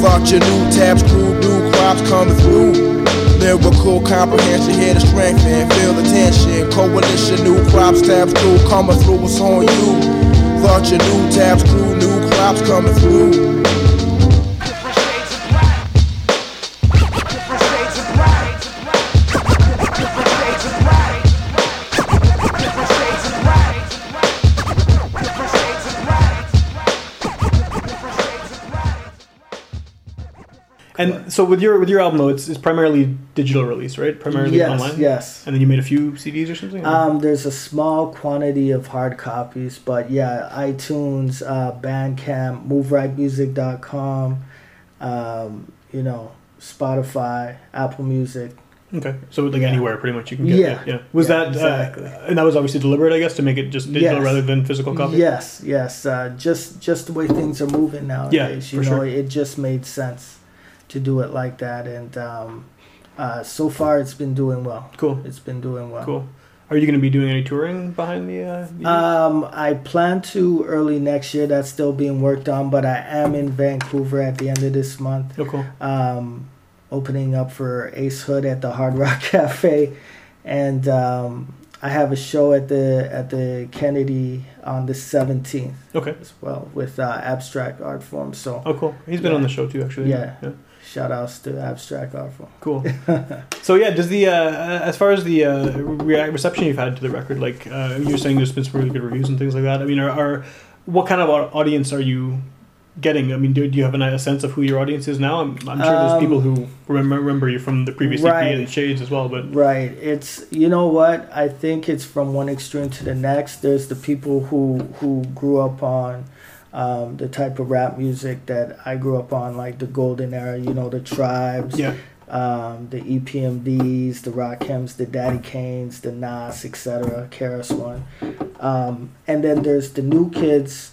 Fuck your new tabs, crew, new crops coming through. Lyrical comprehension, here strength strengthen, feel the tension. Coalition, new crops, tabs, crew coming through, what's on you? Fuck your new tabs, crew, new crops coming through. And so with your with your album though, it's, it's primarily digital release, right? Primarily Yes, online. yes. And then you made a few CDs or something. or- Um, there's a small quantity of hard copies, but yeah, iTunes, uh, Bandcamp, MoveRightMusic.com, um, you know, Spotify, Apple Music. okay. So like anywhere, pretty much you can get Yeah. it. Yeah. Was Yeah, that exactly. uh, and that was obviously deliberate, I guess, to make it just digital Yes. rather than physical copy. Yes, yes. Uh, just just the way things are moving nowadays. you for know, sure. it just made sense to do it like that, and um, uh, so far it's been doing well. Cool. It's been doing well. Cool. Are you going to be doing any touring behind the? Uh, the Um, I plan to early next year. That's still being worked on, but I am in Vancouver at the end of this month. oh, cool. Um, opening up for Ace Hood at the Hard Rock Cafe, and um, I have a show at the at the Kennedy on the seventeenth Okay. as well with uh, Abstract Art Form. So Oh, cool. He's been Yeah. on the show too, actually. Yeah. Shout outs to Abstract Art Form. Cool. so yeah, does the uh, as far as the uh, re- reception you've had to the record, like uh, you're saying, there's been some really good reviews and things like that. I mean, are, are what kind of audience are you getting? I mean, do, do you have an, a sense of who your audience is now? I'm, I'm sure there's Um, people who remember, remember you from the previous Right. EP and Shades as well, but Right. It's you know what I think it's from one extreme to the next. There's the people who who grew up on um, the type of rap music that I grew up on, like the golden era. You know, the tribes, yeah, um, the EPMDs, the Rakims, the Daddy Kanes, the Nas, etc. KRS-One, um, and then there's the new kids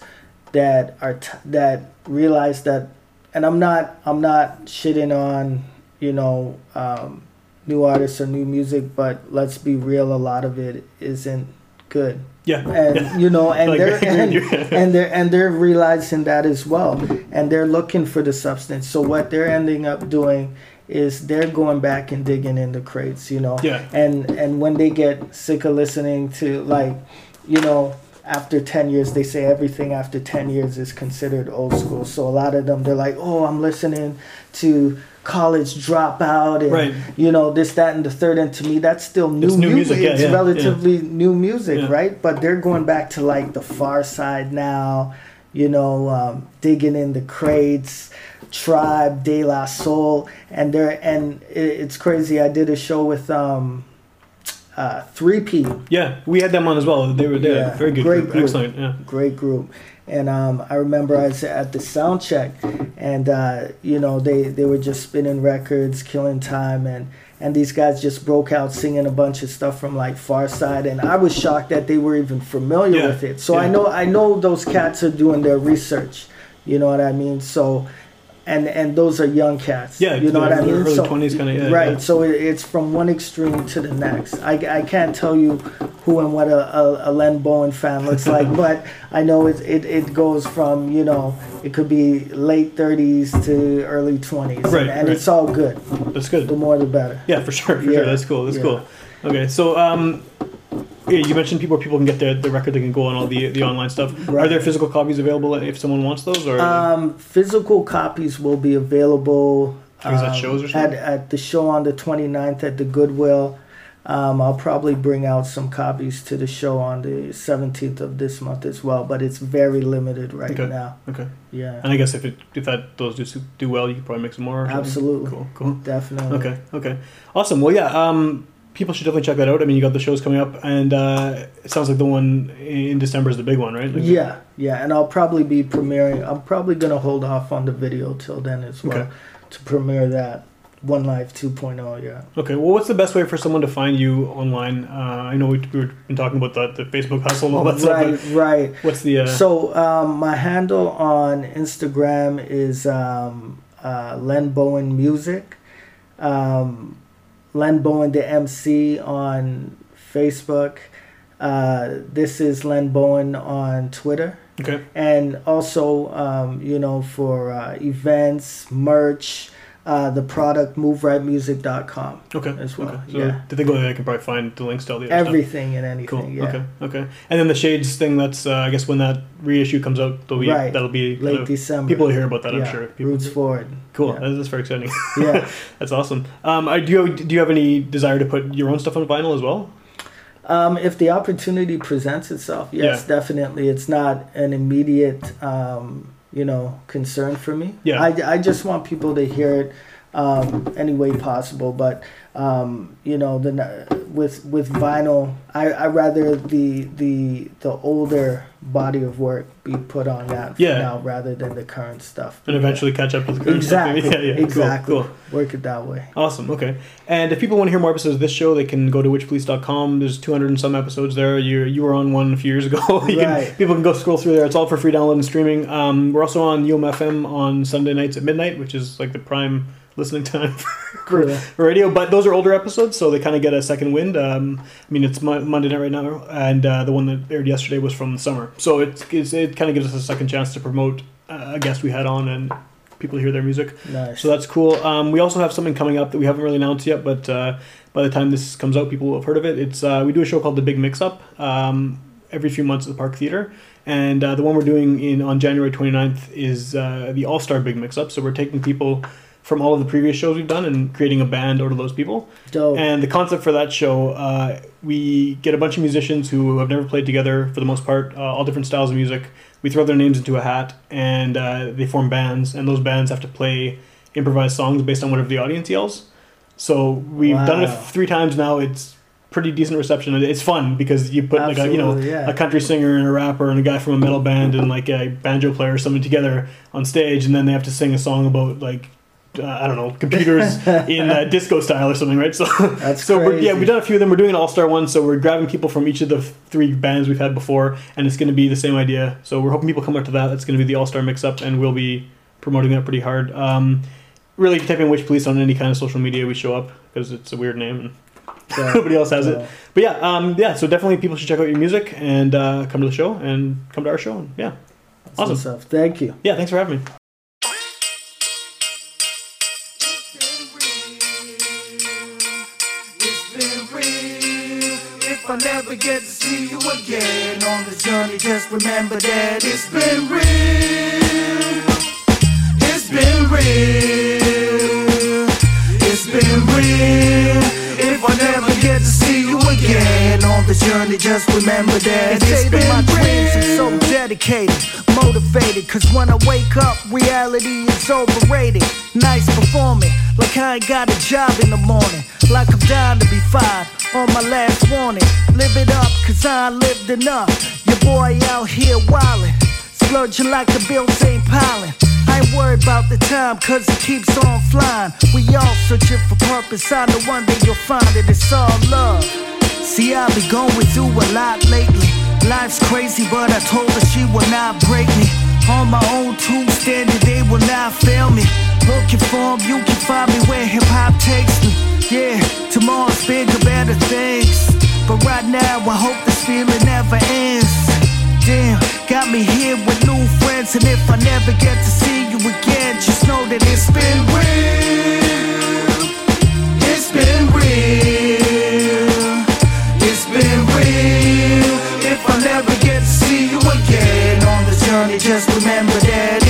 that are t- that realize that, and I'm not I'm not shitting on you know um, new artists or new music, but let's be real, a lot of it isn't good yeah, and yeah. you know and Like, they're and, and they're and they're realizing that as well. And they're looking for the substance. So what they're ending up doing is they're going back and digging in the crates you know. Yeah. and and when they get sick of listening to like you know after 10 years they say everything after 10 years is considered old school. So a lot of them they're like oh i'm listening to college dropout and Right. you know this that and the third and to me that's still new, new music, music, yeah, it's yeah, yeah. relatively new music Yeah. right but they're going back to like the Pharcyde now you know um, digging in the crates tribe de la soul and they're and it, it's crazy i did a show with um uh 3p yeah. We had them on as well. They were there. Yeah, Very good. great group. group. Excellent. Yeah. great group and um, I remember I was at the sound check and uh, you know they, they were just spinning records killing time and and these guys just broke out singing a bunch of stuff from like Pharcyde and I was shocked that they were even familiar Yeah, with it. So I know I know those cats are doing their research you know what I mean? So and and those are young cats. Yeah, you know what I mean. early So- kinda, yeah, right. yeah. So it, it's from one extreme to the next. I, I can't tell you who and what a, a, a Len Bowen fan looks like, but I know it, it it goes from you know it could be late 30s to early 20s, Right, and, and right. it's all good. That's good. The more the better. Yeah, for sure, for Yeah, sure. That's cool. That's cool. Okay, so um, yeah, you mentioned people people can get their, the record, they can go on all the the online stuff. Are there physical copies available if someone wants those, or Um, physical copies will be available guess at um, shows or at, something? at the show on the 29th at the Goodwill. Um, I'll probably bring out some copies to the show on the 17th of this month as well, but it's very limited right okay, now. okay, Yeah. And I guess if it if that those do do well, you could probably make some more. or? Absolutely. Cool. Cool. Definitely. Okay. Okay. Awesome. Well, yeah. Um, people should definitely check that out. I mean, you got the shows coming up, and uh, it sounds like the one in December is the big one, right? Like- Yeah, yeah, and I'll probably be premiering. I'm probably gonna hold off on the video till then as well Okay. to premiere that One Life 2.0. Yeah. Okay, well, what's the best way for someone to find you online? Uh, I know we, we've been talking about that, the Facebook hustle and all that stuff. Right, right. What's the uh, So um, my handle on Instagram is um, uh, Len Bowen Music. Um, Len Bowen the MC on Facebook. Uh, this is Len Bowen on Twitter. Okay. And also, um, you know, for uh, events, merch, uh, the product moverightmusic.com. Okay. As well. Okay. So yeah. did they go there? They can probably find the links to all the other stuff. Everything and anything. Cool. Yeah. Okay. Okay. And then the Shades thing. That's uh, I guess when that reissue comes out, be Right. that'll be Late December. People will hear about that. Yeah. I'm sure. People, Roots forward. Cool. Yeah. That's, very exciting. Yeah. that's awesome. Um, I, do you do you have any desire to put your own stuff on vinyl as well? Um, if the opportunity presents itself, yes, Yeah. definitely. It's not an immediate, um, you know, concern for me. Yeah. I, I just want people to hear it um, any way possible. But um, you know, the with with vinyl, I I rather the the the older body of work be put on that Yeah. now rather than the current stuff. And eventually catch up with the current stuff. Exactly. Yeah, yeah. Cool, Exactly. Cool. Work it that way. Awesome. Okay. And if people want to hear more episodes of this show, they can go to witchpolice.com. There's 200 and some episodes there. You you were on one a few years ago. You can- Right. people can go scroll through there. It's all for free download and streaming. Um, we're also on UMFM on Sunday nights at midnight, which is like the prime listening time for, for radio. But those are older episodes, so they kind of get a second wind. Um, I mean, it's Mo- Monday night right now, and uh, the one that aired yesterday was from the summer. So it's, it's it kind of gives us a second chance to promote uh, a guest we had on and people hear their music. Nice. So that's cool. Um, we also have something coming up that we haven't really announced yet, but uh, by the time this comes out, people will have heard of it. It's uh, we do a show called The Big Mix Up um, every few months at the Park Theater, and uh, the one we're doing in on January 29th is uh, the All Star Big Mix Up. So we're taking people from all of the previous shows we've done and creating a band out of those people. Dope. And the concept for that show, uh, we get a bunch of musicians who have never played together for the most part, uh, all different styles of music. We throw their names into a hat and uh, they form bands, and those bands have to play improvised songs based on whatever the audience yells. So we've done it three times now. It's pretty decent reception. It's fun because you put like a you know yeah. a country singer and a rapper and a guy from a metal band and like a banjo player or something together on stage, and then they have to sing a song about like uh, I don't know computers in uh, disco style or something, right? So That's so yeah, we've done a few of them. We're doing an all star one, so we're grabbing people from each of the three bands we've had before, and it's going to be the same idea. So we're hoping people come up to that. That's going to be the all star mix up, and we'll be promoting that pretty hard. Um, really, type in Witch Police on any kind of social media, we show up because it's a weird name and Yeah. nobody else has Yeah. it. But yeah, um, yeah. So definitely, people should check out your music and uh, come to the show and come to our show. And yeah, awesome. Stuff. Thank you. Yeah, thanks for having me. I never get to see you again on this journey, just remember that it's been real. It's been real. It's been real. If I never get to see you again on this journey, just remember that it's been my dreams. I'm so dedicated, motivated. Cause when I wake up, reality is overrated. Nice performing, like I ain't got a job in the morning. Like I'm dying to be fired on my last warning. Live it up, cause I lived enough. Your boy out here wildin', splurging like the bills ain't piling. I ain't worried about the time, cause it keeps on flying. We all searching for purpose, I know one day you'll find it, it's all love. See, I've been going through a lot lately. Life's crazy, but I told her she will not break me. On my own two standing, they will not fail me. Looking for 'em, you can find me where hip hop takes me. Yeah, tomorrow's bigger, better things. But right now, I hope this feeling never ends. Damn, got me here with new friends, and if I never get to see you again, just know that it's been real. It's been real. It's been real. If I never get to see you again on this journey, just remember that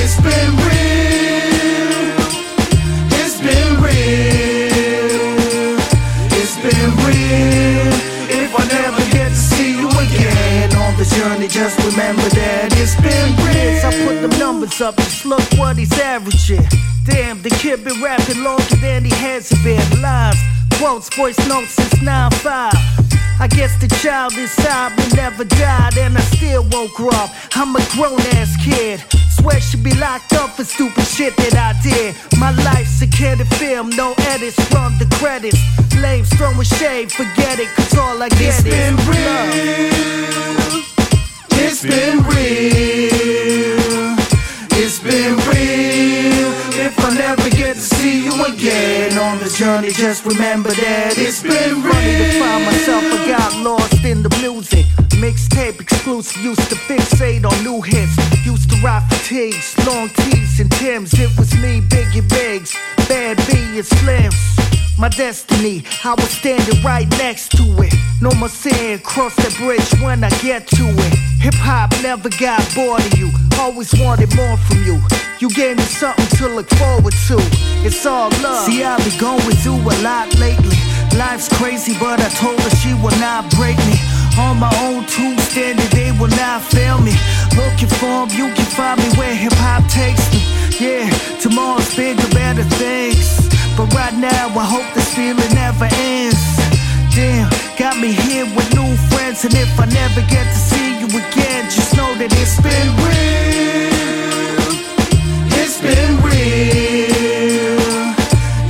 up, just look what he's averaging. Damn, the kid been rapping longer than he has been. Lives, quotes, voice notes since 9-5. I guess the child inside me never died, and I still won't grow up. I'm a grown ass kid. Swear should be locked up for stupid shit that I did. My life's a candid film, no edits from the credits. Lames throwing shade, forget it, cause all I get It's is been love. real. It's been real. Again on this journey, just remember that it's been Funny to find myself. I got lost in the music. Mixtape exclusive, used to fixate on new hits. Used to rock fatigues, long tees and Tims. It was me, Biggie Biggs, Bad B and Slims. My destiny, I was standing right next to it. No more saying cross that bridge when I get to it. Hip hop never got bored of you, always wanted more from you. You gave me something to look forward to. It's all love. See, I've been going through a lot lately. Life's crazy, but I told her she will not break me. On my own two standing, they will not fail me. Looking for 'em, you can find me where hip hop takes me. Yeah, tomorrow's bigger, better things. But right now, I hope this feeling never ends. Damn, got me here with new friends, and if I never get to see you again, just know that it's been real. It's been real.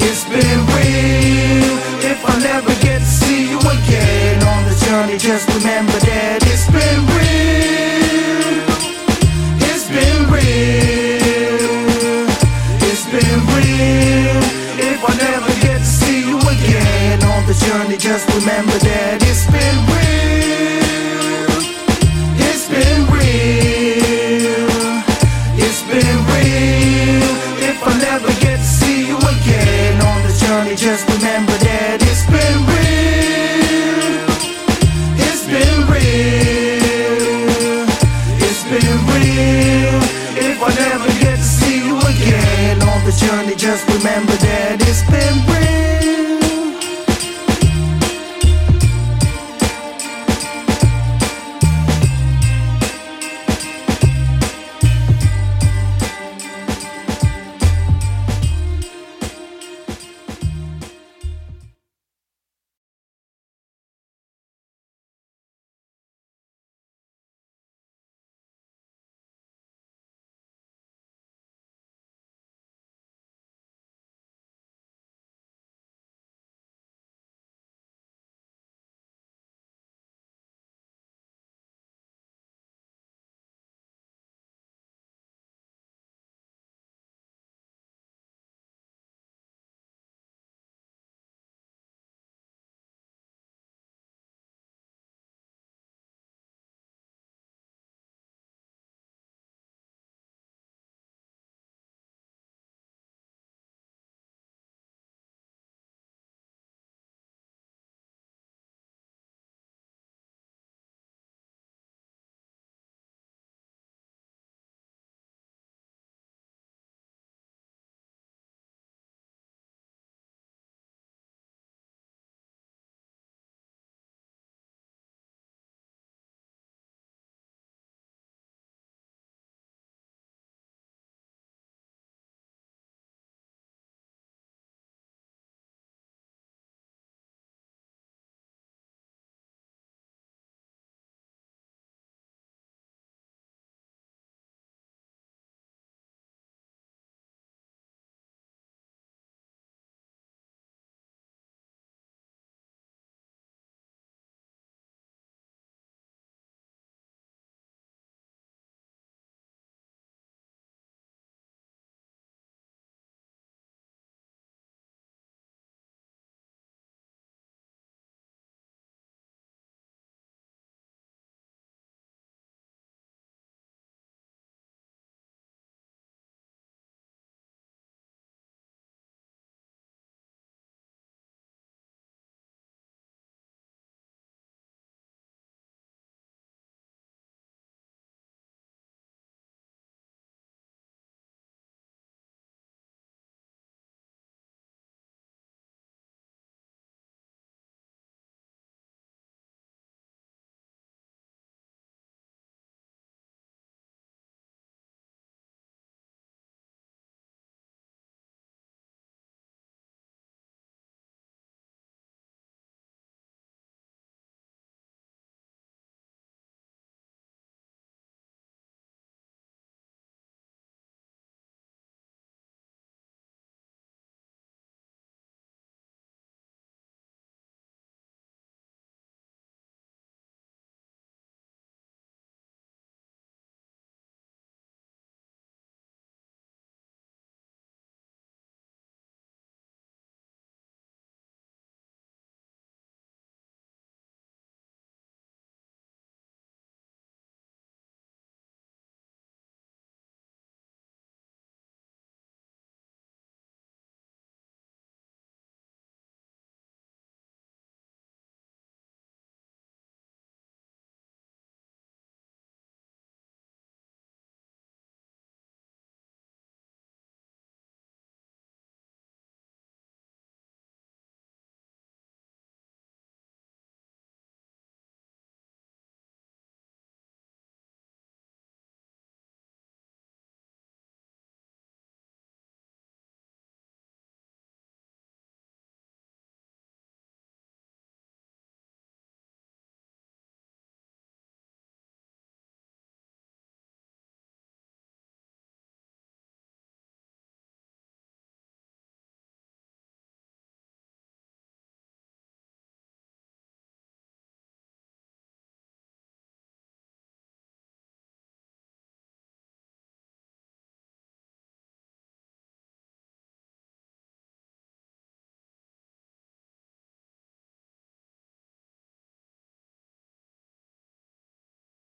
It's been real. If I never get to see you again on the journey, just remember that on the